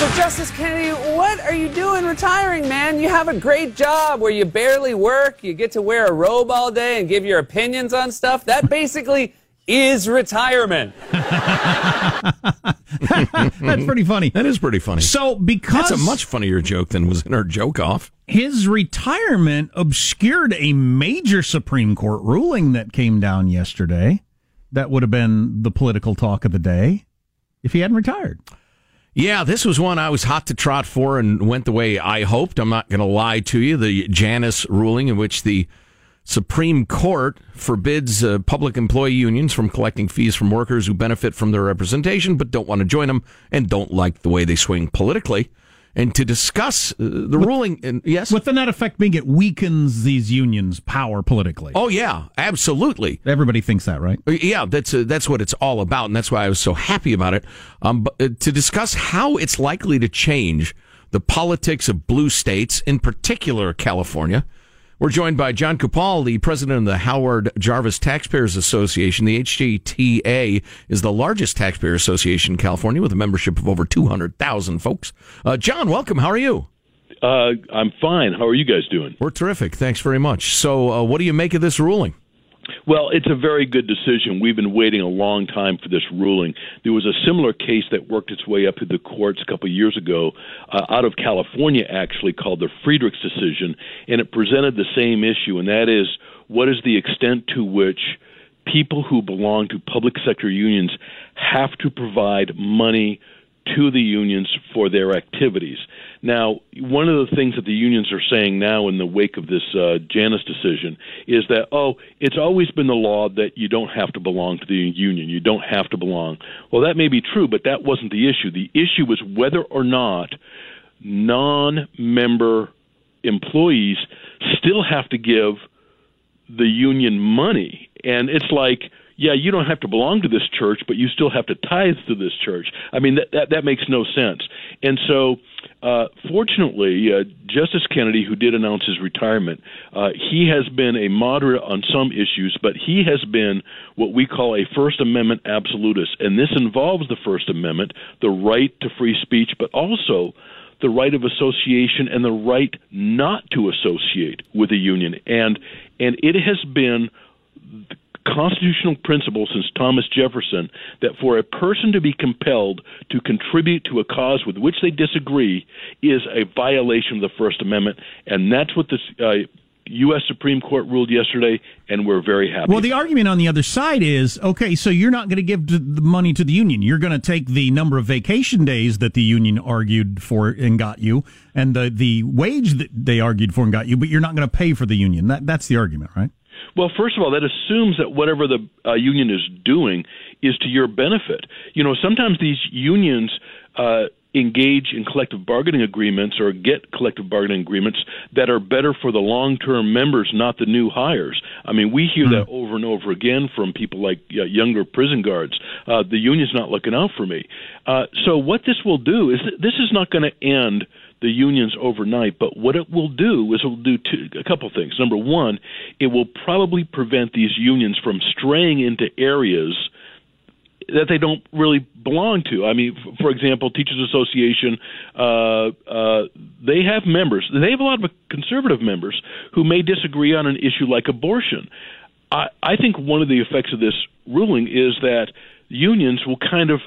Also, Justice Kennedy, what are you doing retiring, man? You have a great job where you barely work, you get to wear a robe all day and give your opinions on stuff. That basically is retirement. That's pretty funny. That is pretty funny. So, because That's a much funnier joke than was in our joke off. his retirement obscured a major Supreme Court ruling that came down yesterday, that would have been the political talk of the day if he hadn't retired. Yeah, this was one I was hot to trot for and went the way I hoped. I'm not going to lie to you. The Janus ruling, in which the Supreme Court forbids uh, public employee unions from collecting fees from workers who benefit from their representation but don't want to join them and don't like the way they swing politically. And to discuss uh, the ruling, and yes, With the net effect being it weakens these unions' power politically. oh yeah, absolutely. Everybody thinks that, right? Yeah, that's uh, that's what it's all about, and that's why I was so happy about it. Um, but, uh, to discuss how it's likely to change the politics of blue states, in particular California, we're joined by John Coupal, the president of the Howard Jarvis Taxpayers Association. The HJTA is the largest taxpayer association in California with a membership of over two hundred thousand folks. Uh, John, welcome. How are you? Uh, I'm fine. How are you guys doing? We're terrific. Thanks very much. So, uh, what do you make of this ruling? Well, it's a very good decision. We've been waiting a long time for this ruling. There was a similar case that worked its way up through the courts a couple of years ago, uh, out of California, actually, called the Friedrichs decision, and it presented the same issue, and that is what is the extent to which people who belong to public sector unions have to provide money to the unions for their activities. Now, one of the things that the unions are saying now in the wake of this uh, Janus decision is that, oh, it's always been the law that you don't have to belong to the union. You don't have to belong. Well, that may be true, but that wasn't the issue. The issue was whether or not non member employees still have to give the union money. And it's like, yeah, you don't have to belong to this church, but you still have to tithe to this church. I mean, that that, that makes no sense. And so, uh, fortunately, uh, Justice Kennedy, who did announce his retirement, uh, he has been a moderate on some issues, but he has been what we call a First Amendment absolutist, and this involves the First Amendment, the right to free speech, but also the right of association and the right not to associate with a union. And and it has been constitutional principle since Thomas Jefferson that for a person to be compelled to contribute to a cause with which they disagree is a violation of the First Amendment, and that's what this uh, U.S. Supreme Court ruled yesterday, and we're very happy. Well, the argument on the other side is okay, so you're not going to give the money to the union. You're going to take the number of vacation days that the union argued for and got you, and the, the wage that they argued for and got you, but you're not going to pay for the union. That, that's the argument, right? Well, first of all, that assumes that whatever the uh, union is doing is to your benefit. You know, sometimes these unions uh, engage in collective bargaining agreements or get collective bargaining agreements that are better for the long term members, not the new hires. I mean, we hear mm-hmm. that over and over again from people like uh, younger prison guards. Uh, the union's not looking out for me. Uh, so, what this will do is th- this is not going to end the unions overnight, but what it will do is it will do two, a couple things. Number one, it will probably prevent these unions from straying into areas that they don't really belong to. I mean, for example, Teachers Association, uh, uh, they have members. They have a lot of conservative members who may disagree on an issue like abortion. I, I think one of the effects of this ruling is that unions will kind of,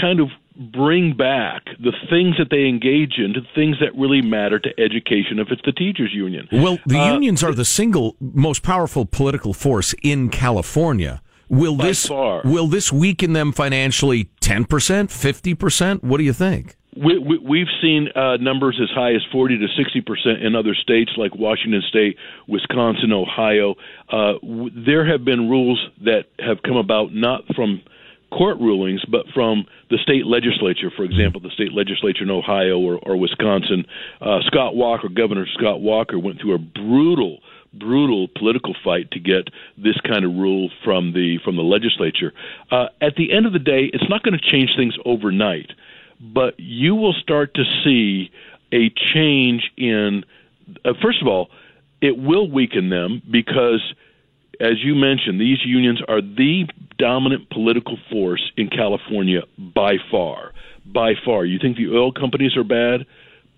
kind of bring back the things that they engage in to things that really matter to education if it's the teachers union. Well, the uh, unions are the single most powerful political force in California. Will this far. will this weaken them financially 10%, 50%? What do you think? We, we, have seen uh, numbers as high as 40 to 60 percent in other states like Washington State, Wisconsin, Ohio. Uh, w- there have been rules that have come about not from court rulings, but from the state legislature. For example, the state legislature in Ohio or, or Wisconsin. Uh, Scott Walker, Governor Scott Walker, went through a brutal brutal political fight to get this kind of rule from the from the legislature. Uh, at the end of the day, it's not going to change things overnight, but you will start to see a change in. Uh, first of all, it will weaken them because as you mentioned, these unions are the dominant political force in California by far. By far. You think the oil companies are bad?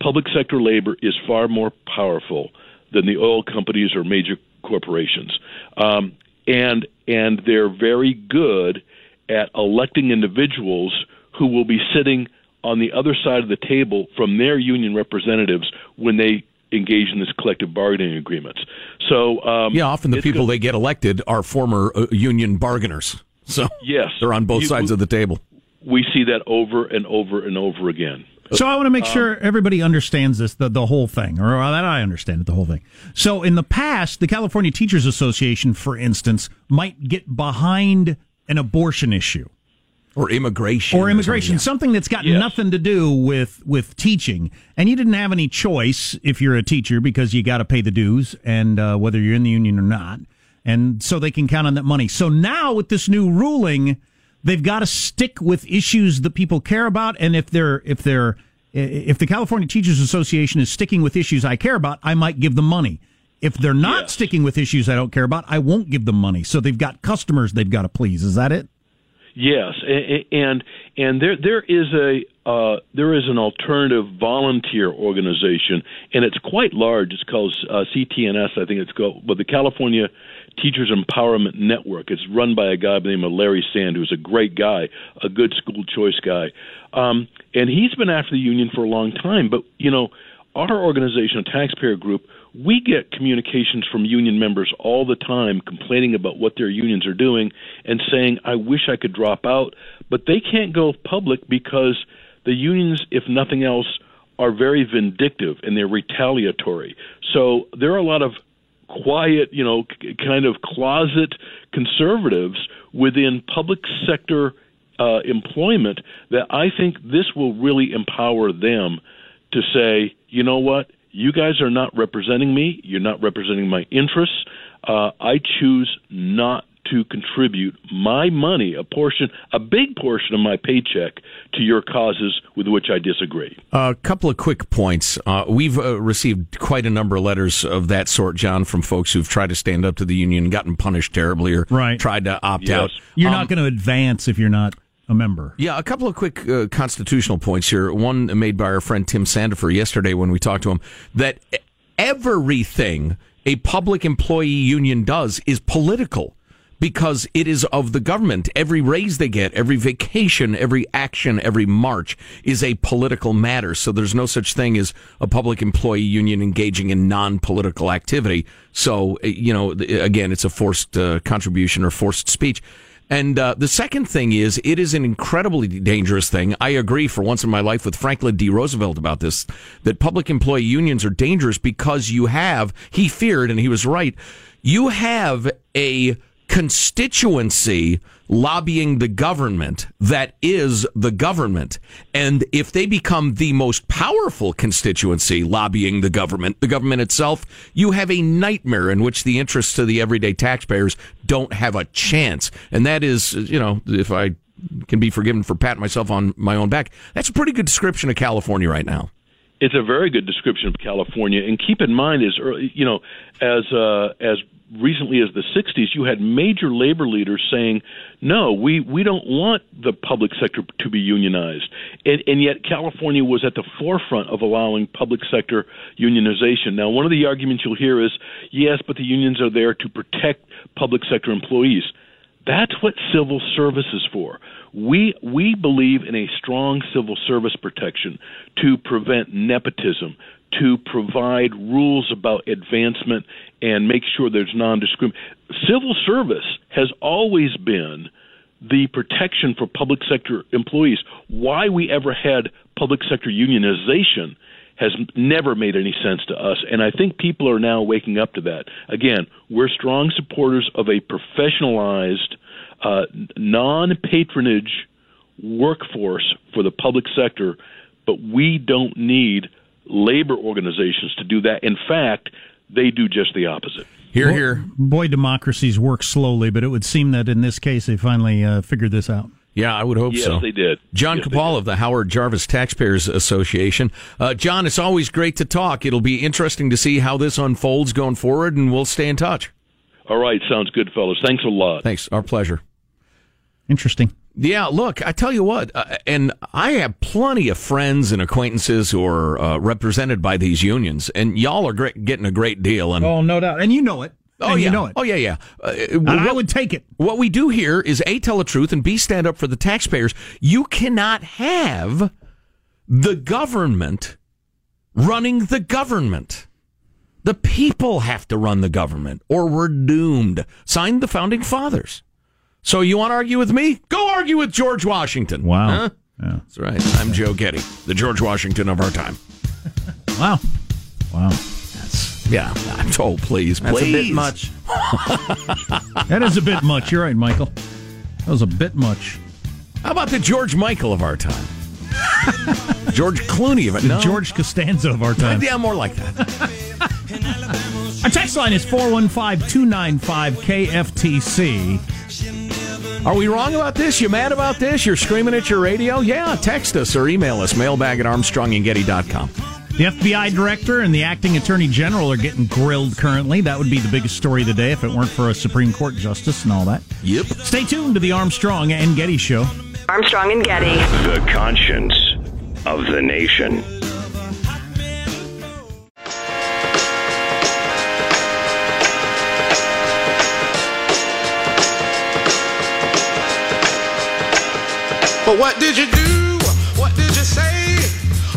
Public sector labor is far more powerful than the oil companies or major corporations. Um, and and they're very good at electing individuals who will be sitting on the other side of the table from their union representatives when they engage in this collective bargaining agreements. So um, yeah, often the people they get elected are former uh, union bargainers. So yes, they're on both you, sides of the table. We see that over and over and over again. So I want to make um, sure everybody understands this, the, the whole thing, or that I understand it, the whole thing. So in the past, the California Teachers Association, for instance, might get behind an abortion issue or immigration or immigration or something, something, that's got yes. nothing to do with with teaching and you didn't have any choice if you're a teacher because you got to pay the dues and uh, whether you're in the union or not and so they can count on that money. So now with this new ruling they've got to stick with issues that people care about and if they're if they're if the California Teachers Association is sticking with issues I care about I might give them money. If they're not yes. sticking with issues I don't care about I won't give them money. So they've got customers they've got to please. Is that it? Yes, and and there there is a uh, there is an alternative volunteer organization, and it's quite large. It's called uh, CTNS, I think it's called, but the California Teachers Empowerment Network. It's run by a guy by the name of Larry Sand, who's a great guy, a good school choice guy, um, and he's been after the union for a long time. But you know, our organization, a taxpayer group, we get communications from union members all the time complaining about what their unions are doing and saying, I wish I could drop out. But they can't go public because the unions, if nothing else, are very vindictive and they're retaliatory. So there are a lot of quiet, you know, kind of closet conservatives within public sector uh, employment that I think this will really empower them to say, you know what, you guys are not representing me. You're not representing my interests. Uh, I choose not to contribute my money, a portion, a big portion of my paycheck, to your causes with which I disagree. A couple of quick points. Uh, we've uh, received quite a number of letters of that sort, John, from folks who've tried to stand up to the union and gotten punished terribly or right. tried to opt yes. out. You're um, not going to advance if you're not a member. Yeah, a couple of quick uh, constitutional points here. One made by our friend Tim Sandefur yesterday when we talked to him that everything a public employee union does is political because it is of the government. Every raise they get, every vacation, every action, every march is a political matter. So there's no such thing as a public employee union engaging in non-political activity. So, eh, you know, again, it's a forced uh, contribution or forced speech. And uh, the second thing is, it is an incredibly dangerous thing. I agree for once in my life with Franklin D. Roosevelt about this, that public employee unions are dangerous because you have, he feared, and he was right, you have a constituency lobbying the government that is the government. And if they become the most powerful constituency lobbying the government, the government itself, you have a nightmare in which the interests of the everyday taxpayers don't have a chance. And that is, you know, if I can be forgiven for patting myself on my own back, that's a pretty good description of California right now it's a very good description of California. And keep in mind, is you know, as uh, as recently as the 60s, you had major labor leaders saying, no, we, we don't want the public sector to be unionized. And, and yet California was at the forefront of allowing public sector unionization. Now, one of the arguments you'll hear is, yes, but the unions are there to protect public sector employees. That's what civil service is for. We we believe in a strong civil service protection to prevent nepotism, to provide rules about advancement and make sure there's non discrimination. Civil service has always been the protection for public sector employees. Why we ever had public sector unionization has never made any sense to us. And I think people are now waking up to that. Again, we're strong supporters of a professionalized, uh, non patronage workforce for the public sector, but we don't need labor organizations to do that. In fact, they do just the opposite. Here, here. Boy, democracies work slowly, but it would seem that in this case they finally uh, figured this out. Yeah, I would hope yes, so. Yes, they did. John yes, Coupal of the Howard Jarvis Taxpayers Association. Uh, John, it's always great to talk. It'll be interesting to see how this unfolds going forward, and we'll stay in touch. All right, sounds good, fellas. Thanks a lot. Thanks. Our pleasure. Interesting. Yeah, look, I tell you what, uh, and I have plenty of friends and acquaintances who are uh, represented by these unions, and y'all are great, getting a great deal. And oh, no doubt, and you know it. Oh and yeah, you know it. Oh yeah, yeah. Uh, and what, I would take it. What we do here is a tell the truth and b stand up for the taxpayers. You cannot have the government running the government. The people have to run the government, or we're doomed. Signed the founding fathers. So you want to argue with me? Go argue with George Washington. Wow. Huh? Yeah. That's right. I'm Joe Getty, the George Washington of our time. wow. Wow. That's yeah. I'm told. Please, That's please. a bit much. that is a bit much. You're right, Michael. That was a bit much. How about the George Michael of our time? George Clooney of it. The no. George Costanza of our time. Yeah, more like that. Our text line is 415 295 KFTC. Are we wrong about this? You mad about this? You're screaming at your radio? Yeah, text us or email us, mailbag at armstrongandgetty.com. The FBI director and the acting attorney general are getting grilled currently. That would be the biggest story of the day if it weren't for a Supreme Court justice and all that. Yep. Stay tuned to the Armstrong and Getty Show. Armstrong and Getty. The conscience of the nation. What did you do? What did you say?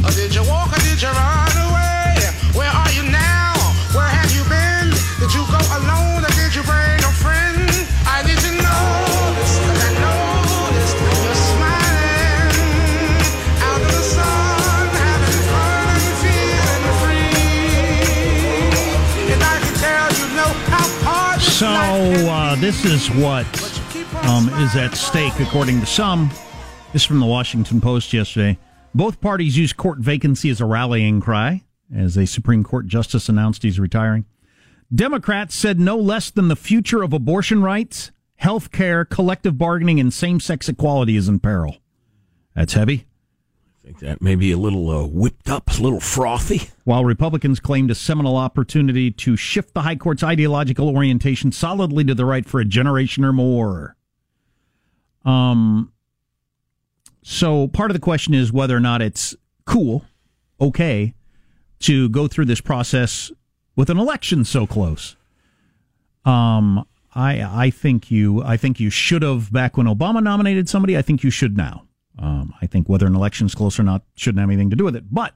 Or did you walk or did you run away? Where are you now? Where have you been? Did you go alone or did you bring a friend? I need to know this, I know this. You're smiling out of the sun, having fun and feeling free. And I can tell you know how hard So, uh, this is what um, is at stake, according to some. This is from the Washington Post yesterday. Both parties use court vacancy as a rallying cry, as a Supreme Court justice announced he's retiring. Democrats said no less than the future of abortion rights health care, collective bargaining, and same sex equality is in peril. That's heavy. I think that may be a little uh, whipped up, a little frothy. While Republicans claimed a seminal opportunity to shift the High Court's ideological orientation solidly to the right for a generation or more. Um, so part of the question is whether or not it's cool, okay, to go through this process with an election so close. Um, I I think you I think you should have back when Obama nominated somebody. I think you should now. Um, I think whether an election's close or not shouldn't have anything to do with it. But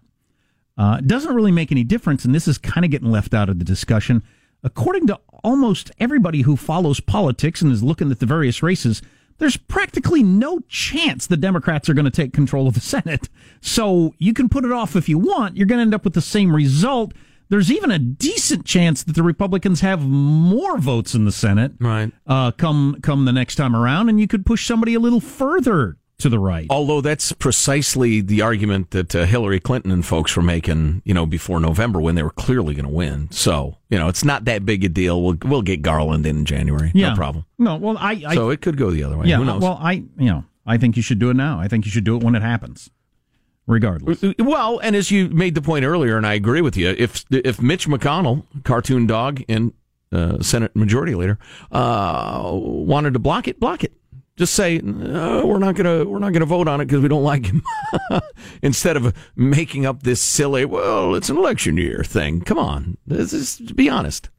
uh, it doesn't really make any difference, and this is kind of getting left out of the discussion. According to almost everybody who follows politics and is looking at the various races, there's practically no chance the Democrats are going to take control of the Senate. So you can put it off if you want. You're going to end up with the same result. There's even a decent chance that the Republicans have more votes in the Senate, right? Uh, come come the next time around, and you could push somebody a little further to the right. Although that's precisely the argument that uh, Hillary Clinton and folks were making, you know, before November when they were clearly going to win. So, you know, it's not that big a deal. We'll we'll get Garland in January. Yeah. No problem. No, well, I, I so it could go the other way. yeah. Who knows? Well, I you know I think you should do it now. I think you should do it when it happens, regardless. Well, and as you made the point earlier, and I agree with you, if if Mitch McConnell, cartoon dog and uh, Senate Majority Leader, uh, wanted to block it, block it. Just say no, we're not gonna we're not gonna vote on it because we don't like him. Instead of making up this silly, well, it's an election year thing. Come on, this is, be honest.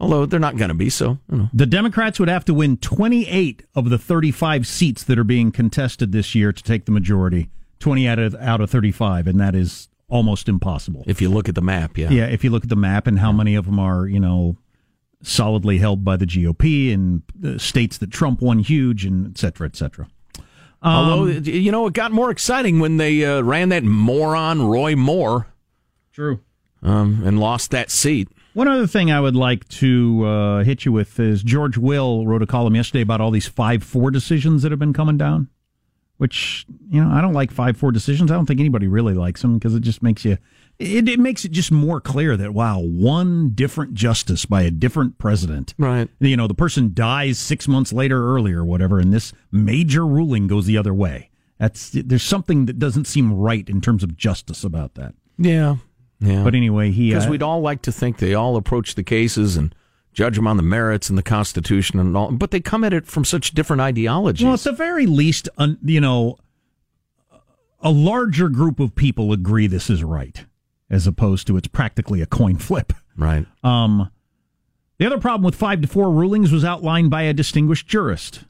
Although they're not going to be, so you know. The Democrats would have to win 28 of the 35 seats that are being contested this year to take the majority. 20 out of out of 35, and that is almost impossible. If you look at the map, yeah, Yeah, if you look at the map and how many of them are, you know, solidly held by the GOP and the states that Trump won huge, and et cetera, et cetera. Although you know, it got more exciting when they uh, ran that moron Roy Moore. True. Um, and lost that seat. One other thing I would like to uh, hit you with is George Will wrote a column yesterday about all these 5 4 decisions that have been coming down, which, you know, I don't like 5 4 decisions. I don't think anybody really likes them because it just makes you, it, it makes it just more clear that, wow, one different justice by a different president. Right. You know, the person dies six months later, earlier, or whatever, and this major ruling goes the other way. That's there's something that doesn't seem right in terms of justice about that. Yeah, yeah. But anyway, he because uh, we'd all like to think they all approach the cases and judge them on the merits and the Constitution and all, but they come at it from such different ideologies. Well, at the very least, un, you know, a larger group of people agree this is right, as opposed to it's practically a coin flip. right. Um, the other problem with five to four rulings was outlined by a distinguished jurist.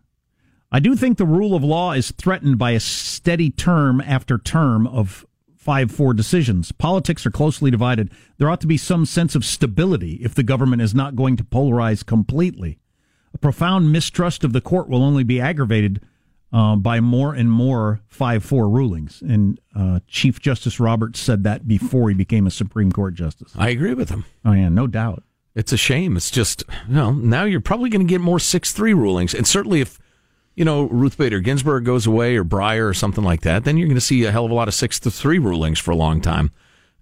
I do think the rule of law is threatened by a steady term after term of five four decisions. Politics are closely divided. There ought to be some sense of stability if the government is not going to polarize completely. A profound mistrust of the court will only be aggravated uh, by more and more 5 4 rulings. And uh, Chief Justice Roberts said that before he became a Supreme Court justice. I agree with him. Oh, yeah, no doubt. It's a shame. It's just, you know, now you're probably going to get more 6 3 rulings. And certainly if, you know, Ruth Bader Ginsburg goes away or Breyer or something like that, then you're going to see a hell of a lot of 6 to 3 rulings for a long time.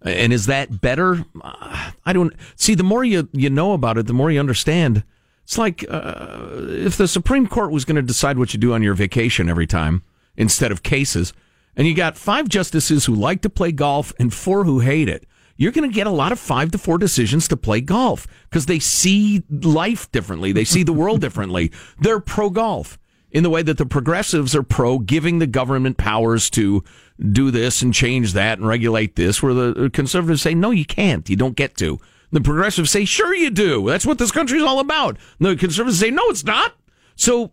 And is that better? Uh, I don't see. The more you, you know about it, the more you understand. It's like uh, if the Supreme Court was going to decide what you do on your vacation every time instead of cases, and you got five justices who like to play golf and four who hate it. You're going to get a lot of five to four decisions to play golf because they see life differently. They see the world differently. They're pro golf in the way that the progressives are pro giving the government powers to do this and change that and regulate this, where the conservatives say, no, you can't. You don't get to. The progressives say, sure you do. That's what this country's all about. And the conservatives say, no, it's not. So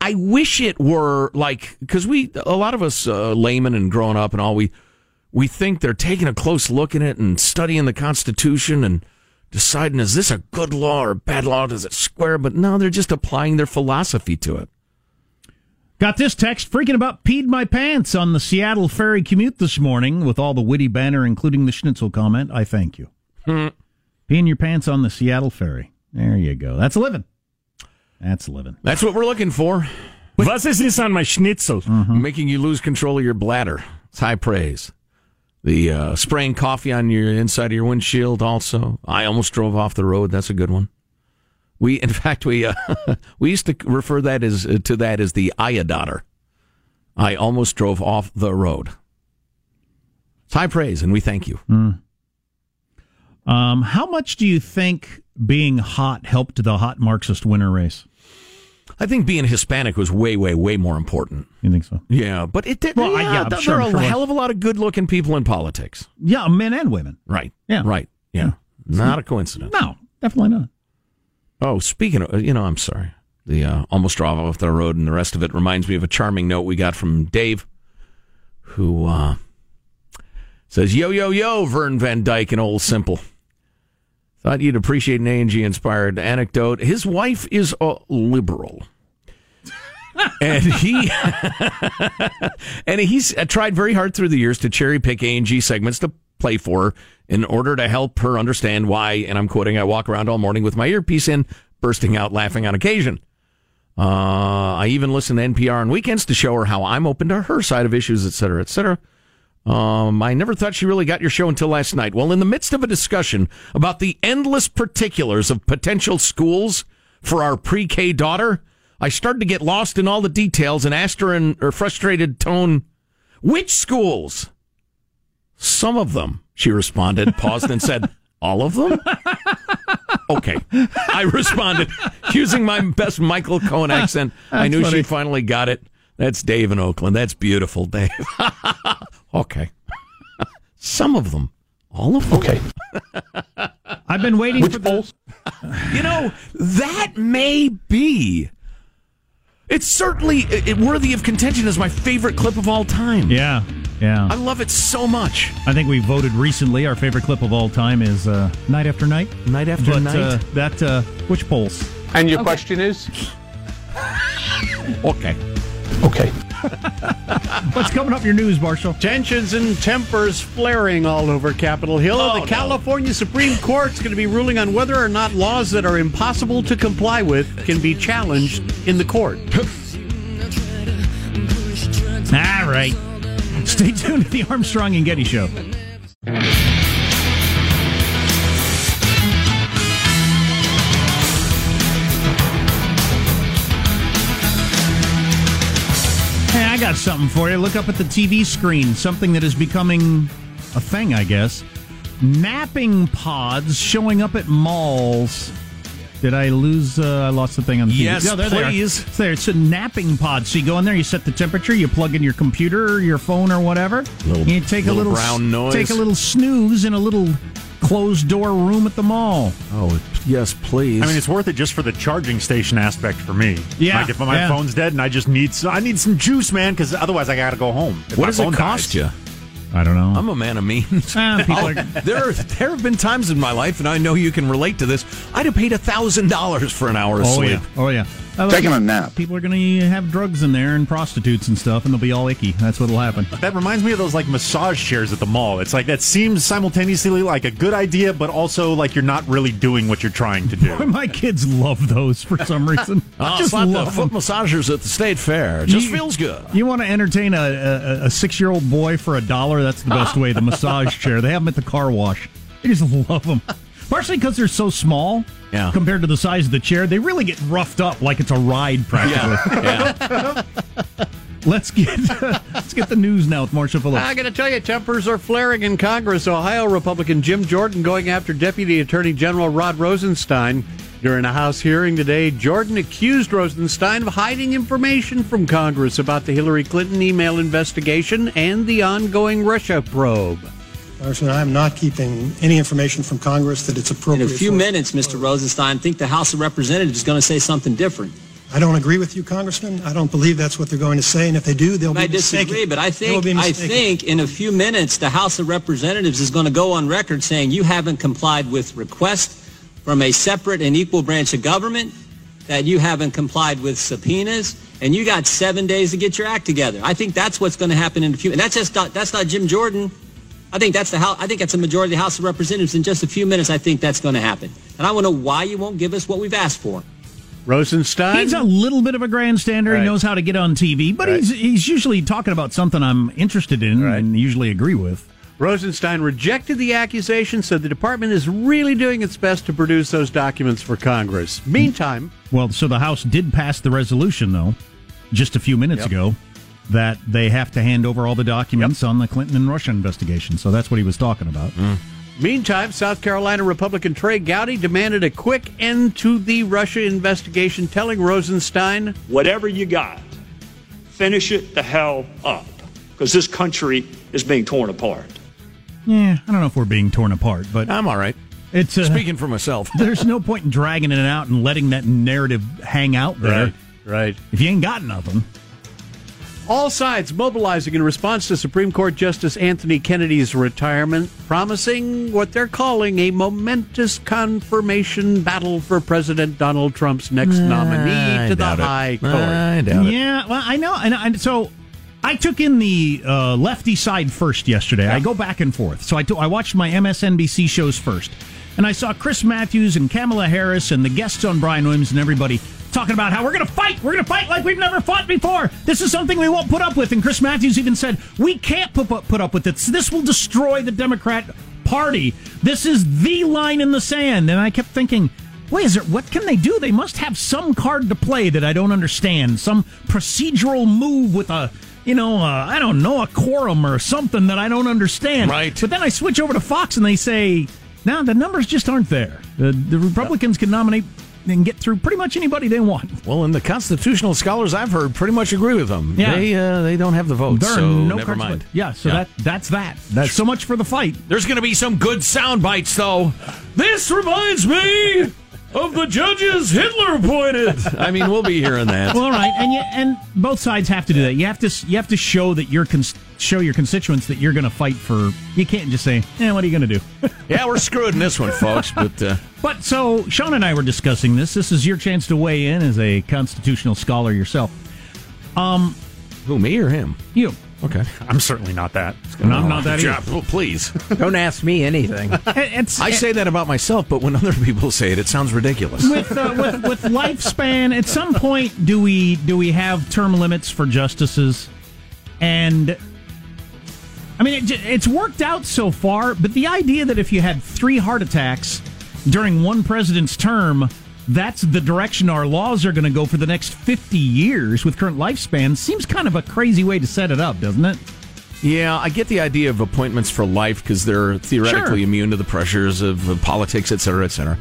I, wish it were like, because we, a lot of us uh, laymen and growing up and all, we, we think they're taking a close look at it and studying the Constitution and deciding, is this a good law or a bad law? Does it square? But no, they're just applying their philosophy to it. Got this text freaking about peed my pants on the Seattle ferry commute this morning with all the witty banner, including the schnitzel comment. I thank you. Peeing your pants on the Seattle ferry. There you go. That's living. That's living. That's what we're looking for. Was ist this on my schnitzel? Making you lose control of your bladder. It's high praise. The uh, spraying coffee on your inside of your windshield also. I almost drove off the road. That's a good one. We, in fact, we uh, we used to refer that as to that as the Iodotter. I almost drove off the road. It's high praise, and we thank you. Um, how much do you think being hot helped the hot Marxist winter race? I think being Hispanic was way, way, way more important. You think so? Yeah, but it did. Well, yeah, I- yeah, I'm there sure- are I'm a sure hell of a lot of good-looking people in politics. Yeah, men and women. Right. Yeah. Right. Yeah. Not a coincidence. No, definitely not. Oh, speaking of, you know, I'm sorry. The uh, almost drove off the road and the rest of it reminds me of a charming note we got from Dave, who uh, says, "Yo, yo, yo, Vern Van Dyke and Old Simple. Thought you'd appreciate an A&G inspired anecdote. His wife is a liberal." and he and he's tried very hard through the years to cherry pick A&G segments to play for her in order to help her understand why, and I'm quoting, I walk around all morning with my earpiece in, bursting out laughing on occasion. Uh, I even listen to NPR on weekends to show her how I'm open to her side of issues, et cetera, et cetera. Um, I never thought she really got your show until last night. Well, in the midst of a discussion about the endless particulars of potential schools for our pre-K daughter, I started to get lost in all the details and asked her in her frustrated tone, "Which schools?" Some of them, she responded, paused, and said, "All of them." Okay, I responded using my best Michael Cohen accent. I knew funny. she finally got it. That's Dave in Oakland. That's beautiful, Dave. okay, some of them, all of them. Okay, I've been waiting for the. you know that may be. It's certainly it, it worthy of contention as my favorite clip of all time. Yeah, yeah. I love it so much. I think we voted recently. Our favorite clip of all time is uh, "Night After Night." Night after But, night. Uh, that uh, which polls? And your question is? okay. Okay. What's coming up in your news, Marshall? Tensions and tempers flaring all over Capitol Hill. Oh, the no. California Supreme Court's going to be ruling on whether or not laws that are impossible to comply with can be challenged in the court. All right. Stay tuned to the Armstrong and Getty Show. Got something for you. Look up at the TV screen. Something that is becoming a thing, I guess. Napping pods showing up at malls. Did I lose? Uh, I lost the thing on the TV. Yes, Yeah, there they are. please. It's there. It's a napping pod. So you go in there, you set the temperature, you plug in your computer or your phone or whatever. Little- you take a little little brown noise. Take a little snooze in a little closed door room at the mall. Oh yes, please. I mean, it's worth it just for the charging station aspect for me. Yeah, like if my yeah. phone's dead and I just need some, I need some juice, man, because otherwise I got to go home. If what does it cost dies. you? I don't know. I'm a man of means. Ah, are- there, are, there have been times in my life, and I know you can relate to this. I'd have paid a thousand dollars for an hour of oh sleep. yeah. Oh yeah. Uh, Taking a nap. People are going to have drugs in there and prostitutes and stuff, and they'll be all icky. That's what'll happen. That reminds me of those like massage chairs at the mall. It's like that seems simultaneously like a good idea, but also like you're not really doing what you're trying to do. My kids love those for some reason. I Just slap the love foot massagers at the state fair. It just You- feels good. You want to entertain a, a, a six year old boy for a dollar? That's the best way. The massage chair. They have them at the car wash. I just love them. Partially because they're so small Yeah. compared to the size of the chair. They really get roughed up like it's a ride practically. Yeah. Let's get let's get the news now with Marshall Phillips. I got to tell you, tempers are flaring in Congress. Ohio Republican Jim Jordan going after Deputy Attorney General Rod Rosenstein. During a House hearing today, Jordan accused Rosenstein of hiding information from Congress about the Hillary Clinton email investigation and the ongoing Russia probe. Congressman, I am not keeping any information from Congress that it's appropriate. In a few minutes, Mr. Rosenstein, I think the House of Representatives is going to say something different. I don't agree with you, Congressman. I don't believe that's what they're going to say, and if they do, they'll I be mistaken. disagree, but I think I think in a few minutes the House of Representatives is going to go on record saying you haven't complied with requests from a separate and equal branch of government, that you haven't complied with subpoenas, and you got seven days to get your act together. I think that's what's going to happen in a few. And that's just not, that's not Jim Jordan. I think that's the House. I think that's a majority of the House of Representatives. In just a few minutes, I think that's going to happen. And I want to know why you won't give us what we've asked for. Rosenstein? He's a little bit of a grandstander. Right. He knows how to get on TV, but Right. he's he's usually talking about something I'm interested in and usually agree with. Rosenstein rejected the accusation, said the department is really doing its best to produce those documents for Congress. Meantime, Well, so the House did pass the resolution, though, just a few minutes Yep. ago, that they have to hand over all the documents on the Clinton and Russia investigation. So that's what he was talking about. Meantime, South Carolina Republican Trey Gowdy demanded a quick end to the Russia investigation, telling Rosenstein, Whatever you got, finish it the hell up because this country is being torn apart. Yeah, I don't know if we're being torn apart, but I'm all right. It's uh, Speaking for myself. there's no point in dragging it out and letting that narrative hang out there. Right, right. If you ain't got nothing. All sides mobilizing in response to Supreme Court Justice Anthony Kennedy's retirement, promising what they're calling a momentous confirmation battle for President Donald Trump's next nominee I to the doubt it. High Court. I doubt it. Yeah, well, I know, and, and so I took in the uh, lefty side first yesterday. I go back and forth, so I I watched my MSNBC shows first, and I saw Chris Matthews and Kamala Harris and the guests on Brian Williams and everybody talking about how we're going to fight, we're going to fight like we've never fought before. This is something we won't put up with, and Chris Matthews even said we can't put put up with this. This will destroy the Democrat Party. This is the line in the sand, and I kept thinking. Wait, is it what can they do? They must have some card to play that I don't understand. Some procedural move with a, you know, uh, I don't know, a quorum or something that I don't understand. Right. But then I switch over to Fox and they say, no, the numbers just aren't there. The, the Republicans can nominate and get through pretty much anybody they want. Well, and the constitutional scholars I've heard pretty much agree with them. Yeah. They uh, they don't have the votes, There are so no never mind. play. Yeah, so Yeah. that that's that. That's so much for the fight. There's going to be some good sound bites, though. This reminds me of the judges Hitler appointed. I mean, we'll be hearing that. Well, all right, and you, and both sides have to do that. You have to you have to show that you're cons- show your constituents that you're going to fight for. You can't just say, "Yeah, what are you going to do?" yeah, we're screwed in this one, folks. But uh, But so Sean and I were discussing this. This is your chance to weigh in as a constitutional scholar yourself. Um, who me or him? You. Okay. I'm certainly not that. And I'm not that Yeah, either. well, please. Don't ask me anything. It's, I say that about myself, but when other people say it, it sounds ridiculous. with, uh, with with lifespan. At some point, do we do we have term limits for justices? And I mean, it, it's worked out so far. But the idea that if you had three heart attacks during one president's term, that's the direction our laws are going to go for the next fifty years with current lifespan seems kind of a crazy way to set it up, doesn't it? Yeah, I get the idea of appointments for life because they're theoretically Sure. immune to the pressures of, of politics, et cetera, et cetera.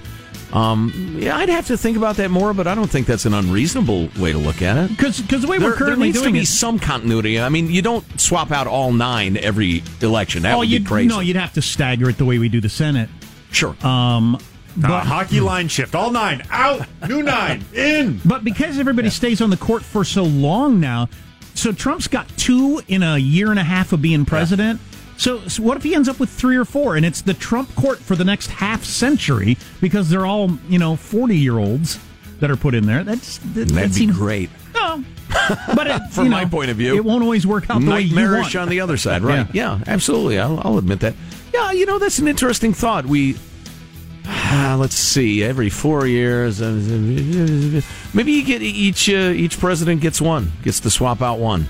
Um, yeah, I'd have to think about that more, but I don't think that's an unreasonable way to look at it. Because the way there, we're currently there needs doing to be it, some continuity. I mean, you don't swap out all nine every election. That would be you'd, crazy. Oh, No, you'd have to stagger it the way we do the Senate. Sure. Um, Uh, hockey line shift. All nine out. New nine in. But because everybody stays on the court for so long now, so Trump's got two in a year and a half of being president. So, so what if he ends up with three or four, and it's the Trump court for the next half century because they're all you know forty year olds that are put in there? That's that, that That'd be great. no, but it, From my know, point of view, it won't always work out the way you Nightmarish on the other side, right? Yeah, absolutely. I'll, I'll admit that. Yeah, you know that's an interesting thought. We ah, let's see, every four years, uh, maybe you get each uh, each president gets one, gets to swap out one,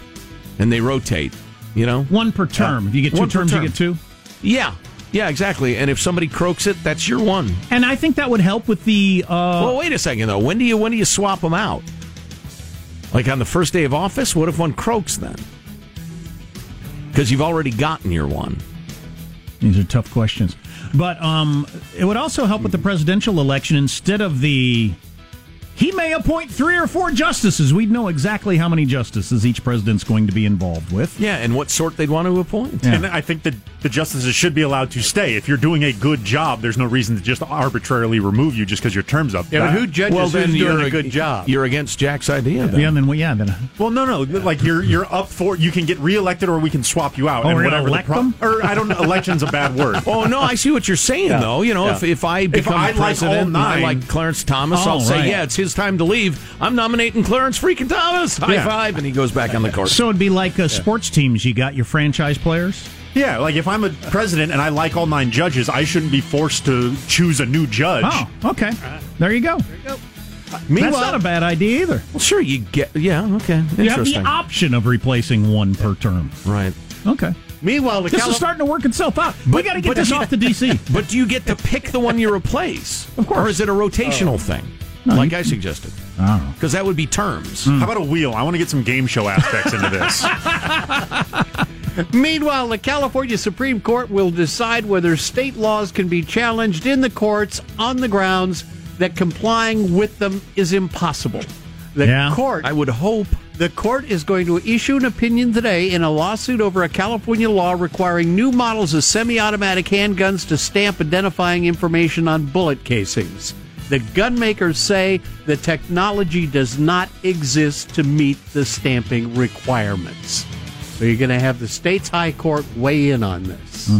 and they rotate. You know, One per term. If you get two terms, you get two. Yeah, yeah, exactly. And if somebody croaks it, that's your one. And I think that would help with the. Uh, well, wait a second though. When do you when do you swap them out? Like on the first day of office? What if one croaks then? Because you've already gotten your one. These are tough questions. But um, it would also help with the presidential election instead of the. He may appoint three or four justices. We'd know exactly how many justices each president's going to be involved with. Yeah, and what sort they'd want to appoint. And I think that the justices should be allowed to stay. If you're doing a good job, there's no reason to just arbitrarily remove you just because your term's up. Yeah, but who judges Well, then who's you're doing a good job? You're against Jack's idea. Then. Yeah, then well, yeah, then uh, Well, no, no. Like you're you're up for you can get reelected or we can swap you out. Oh, and we're gonna whatever elect the them? Or I don't know. Election's a bad word. Oh no, I see what you're saying Yeah. though. You know, Yeah. if if I become I like all president, and I nine- like Clarence Thomas, Oh, I'll say, yeah, it's his time to leave. I'm nominating Clarence freaking Thomas. High Yeah. five, and he goes back on the court. so it'd be like uh, sports teams. You got your franchise players. Yeah, like if I'm a president and I like all nine judges, I shouldn't be forced to choose a new judge. Oh, okay. There you go. Meanwhile- That's not a bad idea either. well, sure, you get. Yeah, okay, You have the interesting. option of replacing one per term. Right. Okay. Meanwhile, the This Cali- is starting to work itself out. But, we got to get but this off to DC. But do you get to pick the one you replace? Of course. Or is it a rotational Oh. thing? No, like you- I suggested. Oh. I don't know. Because that would be terms. Hmm. How about a wheel? I want to get some game show aspects into this. Meanwhile, the California Supreme Court will decide whether state laws can be challenged in the courts on the grounds that complying with them is impossible. The Yeah. court I would hope. the court is going to issue an opinion today in a lawsuit over a California law requiring new models of semi-automatic handguns to stamp identifying information on bullet casings. The gun makers say the technology does not exist to meet the stamping requirements. So you're going to have the state's high court weigh in on this. Hmm.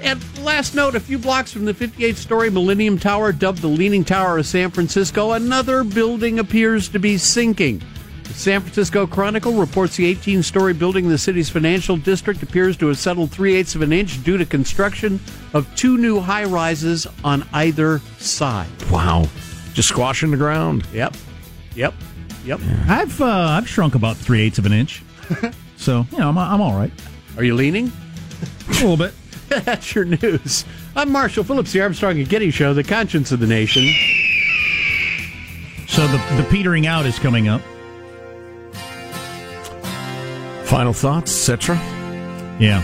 And last note, a few blocks from the 58 story Millennium Tower, dubbed the Leaning Tower of San Francisco, another building appears to be sinking. The San Francisco Chronicle reports the 18 story building in the city's financial district appears to have settled three eighths of an inch due to construction of two new high rises on either side. Wow. Just squashing the ground. Yep. Yep. Yep. I've uh, I've shrunk about three eighths of an inch, so you know I'm I'm all right. Are you leaning? A little bit. That's your news. I'm Marshall Phillips, the Armstrong and Getty Show, the conscience of the nation. So the the petering out is coming up. Final thoughts, etc. Yeah.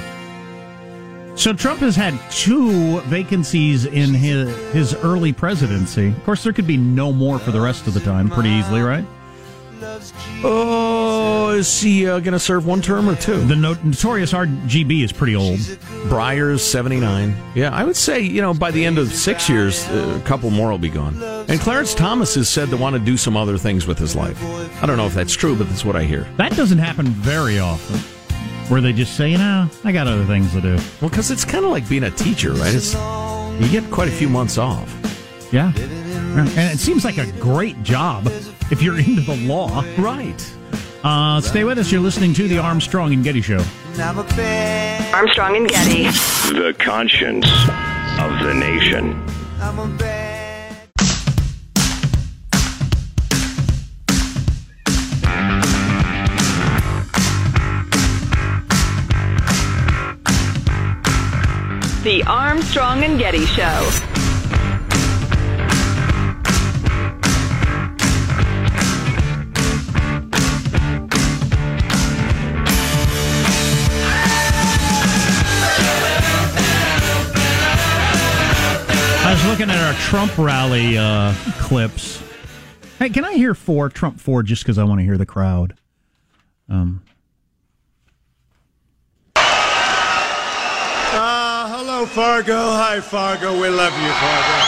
So Trump has had two vacancies in his his early presidency. Of course, there could be no more for the rest of the time, pretty easily, right? Oh, is he uh, going to serve one term or two? The no- notorious RBG is pretty old. Breyer's 79. Yeah, I would say, you know, by the end of six years, uh, a couple more will be gone. And Clarence Thomas is said to want to do some other things with his life. I don't know if that's true, but that's what I hear. That doesn't happen very often, where they just say, "No, I got other things to do." Well, because it's kind of like being a teacher, right? It's You get quite a few months off. Yeah, and it seems like a great job if you're into the law. Right. Uh, stay with us. You're listening to the Armstrong and Getty Show. Armstrong and Getty. The conscience of the nation. The Armstrong and Getty Show. Looking at our Trump rally uh, clips. Hey, can I hear four Trump four just because I want to hear the crowd? Um, Uh, hello, Fargo. Hi, Fargo. We love you, Fargo.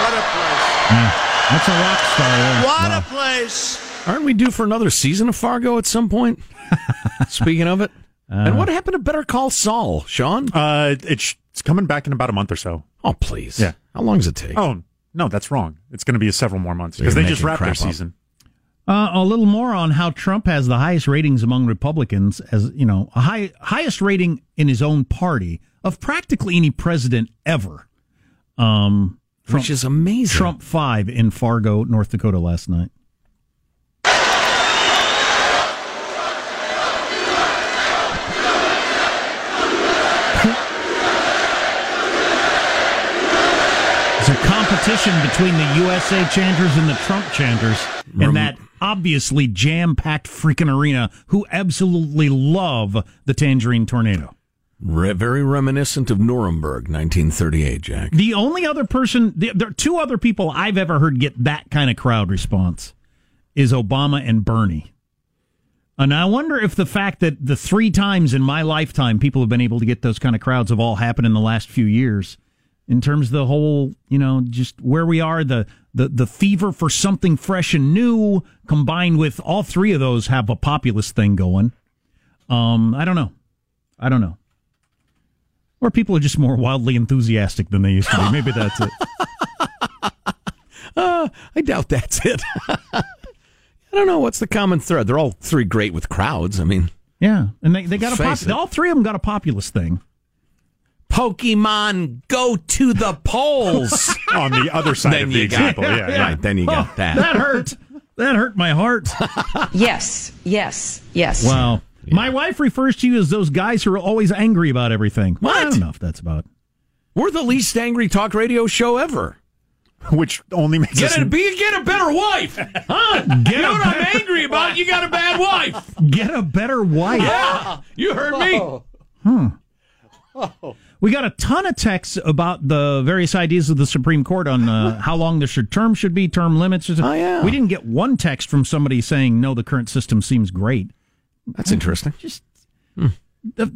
What a place. yeah, that's a rock star. there. What Wow. a place. Aren't we due for another season of Fargo at some point? Speaking of it. and what happened to Better Call Saul, Sean? Uh, it's it's coming back in about a month or so. Oh, please. Yeah. How long does it take? Oh no, that's wrong. It's going to be several more months because you're they just wrapped their up. season. Uh, a little more on how Trump has the highest ratings among Republicans, as you know, a high highest rating in his own party of practically any president ever. Um, Which is amazing. Trump five in Fargo, North Dakota last night. It's a competition between the USA chanters and the Trump chanters in Rem- that obviously jam packed freaking arena who absolutely love the Tangerine Tornado. Re- very reminiscent of Nuremberg, 1938, Jack. The only other person, the- there are two other people I've ever heard get that kind of crowd response is Obama and Bernie. And I wonder if the fact that the three times in my lifetime people have been able to get those kind of crowds have all happened in the last few years, in terms of the whole, you know, just where we are, the the the fever for something fresh and new, combined with all three of those have a populist thing going. Um, I don't know, I don't know, or people are just more wildly enthusiastic than they used to be. Maybe that's it. Uh, I doubt that's it. I don't know. What's the common thread? They're all three great with crowds. I mean, Yeah, and they, they got a pop- all three of them got a populist thing. Pokemon, go to the polls. On the other side Then of the you got- example, yeah, yeah. Right, then you got Oh, that. That hurt. That hurt my heart. Yes, yes, yes. Wow. My wife refers to you as those guys who are always angry about everything. Well, I don't know if that's about. We're the least angry talk radio show ever. Which only makes Get us a, be, get a better wife, huh? Get you know what I'm angry about? You got a bad wife. Get a better wife. Yeah, you heard me. Hmm. We got a ton of texts about the various ideas of the Supreme Court on uh, how long the should, term should be, term limits. Oh, yeah. We didn't get one text from somebody saying, no, the current system seems great. That's interesting. Just, uh,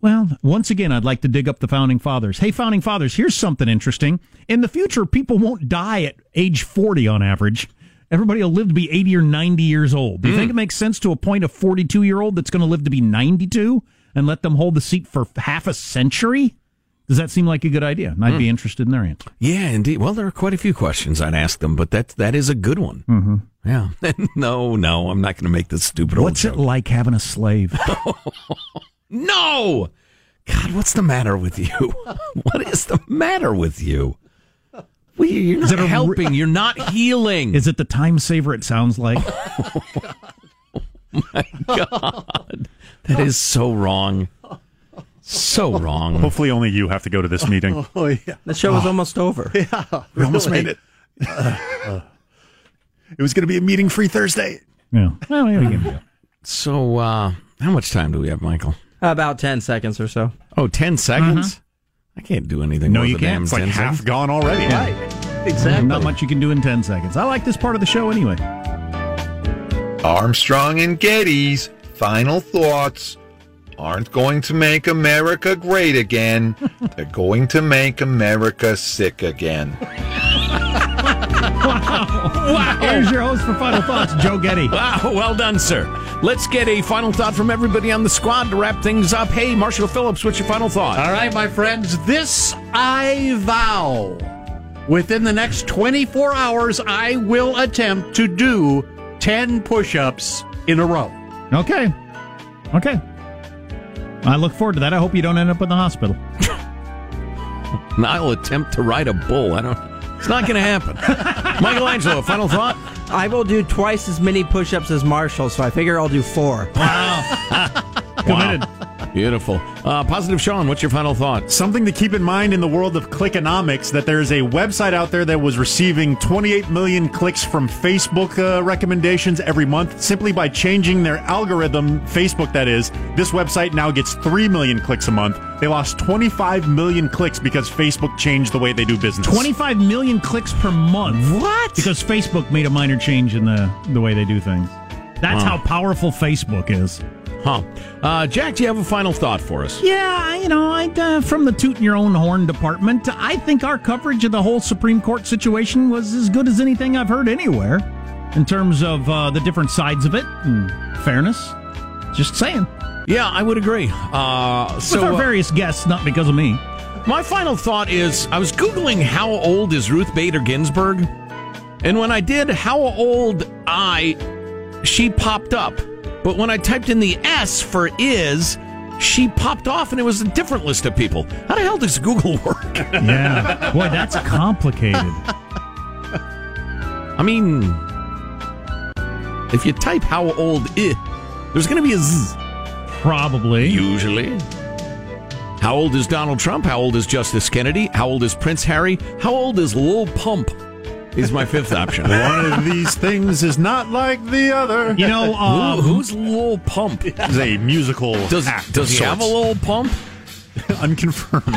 well, once again, I'd like to dig up the founding fathers. Hey, founding fathers, here's something interesting. In the future, people won't die at age 40 on average. Everybody will live to be 80 or 90 years old. Do you Hmm. think it makes sense to appoint a 42 year old that's going to live to be 92 and let them hold the seat for half a century? Does that seem like a good idea? And I'd be interested in their answer. Yeah, indeed. Well, there are quite a few questions I'd ask them, but that that is a good one. Mm-hmm. Yeah. no, no, I'm not going to make this stupid What's it like having a slave? No! God, what's the matter with you? what is the matter with you? Well, you're not a re- helping. You're not healing. Is it the time saver it sounds like? my God. That is so wrong. So wrong. Hopefully, only you have to go to this meeting. Oh yeah, The show was almost over. Yeah, we almost made it. it was going to be a meeting-free Thursday. Yeah. Well, here we go. So, uh, how much time do we have, Michael? About 10 seconds or so. Oh, 10 seconds? I can't do anything. No, more you than can't. It's 10 like half seconds. gone already. Right. Exactly. Not much you can do in 10 seconds. I like this part of the show anyway. Armstrong and Getty's final thoughts aren't going to make America great again. They're going to make America sick again. wow. Here's your host for Final Thoughts, Joe Getty. Wow, well done, sir. Let's get a final thought from everybody on the squad to wrap things up. Hey, Marshall Phillips, what's your final thought? All right, my friends, this I vow. Within the next 24 hours, I will attempt to do 10 push ups in a row. Okay. Okay. I look forward to that. I hope you don't end up in the hospital. And I'll attempt to ride a bull. I don't. It's not going to happen. Michelangelo, final thought. I will do twice as many push ups as Marshall, so I figure I'll do four. Wow. Committed. Beautiful. Uh, Positive Sean, what's your final thought? Something to keep in mind in the world of clickonomics that there's a website out there that was receiving 28 million clicks from Facebook uh, recommendations every month simply by changing their algorithm, Facebook that is. This website now gets 3 million clicks a month. They lost 25 million clicks because Facebook changed the way they do business. 25 million clicks per month. What? Because Facebook made a minor change in the, the way they do things. That's Huh. how powerful Facebook is. Huh. Uh, Jack, do you have a final thought for us? Yeah, you know, I, uh, from the tooting your own horn department, I think our coverage of the whole Supreme Court situation was as good as anything I've heard anywhere in terms of uh, the different sides of it and fairness. Just saying. Yeah, I would agree. Uh, With so, our uh, various guests, not because of me. My final thought is I was Googling how old is Ruth Bader Ginsburg? And when I did how old I, she popped up. But when I typed in the S for is, she popped off and it was a different list of people. How the hell does Google work? Yeah. Boy, that's complicated. I mean, if you type how old is, there's going to be a Z. Probably. Usually. How old is Donald Trump? How old is Justice Kennedy? How old is Prince Harry? How old is Lil Pump? Is my fifth option. One of these things is not like the other. You know, um, Who, who's Lil Pump? Is a musical Does, act does of he have a sorts. Lil Pump? Unconfirmed.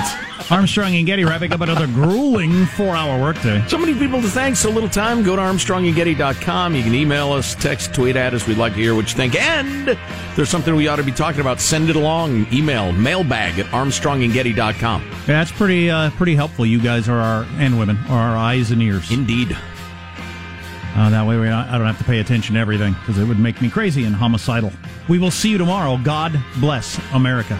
Armstrong and Getty wrapping up another grueling four hour workday. So many people to thank, so little time. Go to ArmstrongandGetty.com. You can email us, text, tweet at us. We'd like to hear what you think. And if there's something we ought to be talking about, send it along. Email mailbag at ArmstrongandGetty.com. Yeah, that's pretty uh, pretty helpful. You guys are our and women are our eyes and ears. Indeed. Uh, that way, not, I don't have to pay attention to everything because it would make me crazy and homicidal. We will see you tomorrow. God bless America.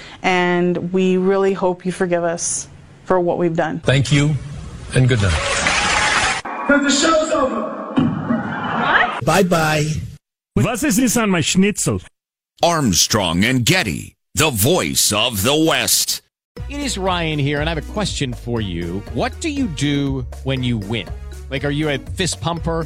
and we really hope you forgive us for what we've done. Thank you, and good night. Because the show's over. What? Bye bye. Was ist this on my schnitzel? Armstrong and Getty, the voice of the West. It is Ryan here, and I have a question for you. What do you do when you win? Like, are you a fist pumper?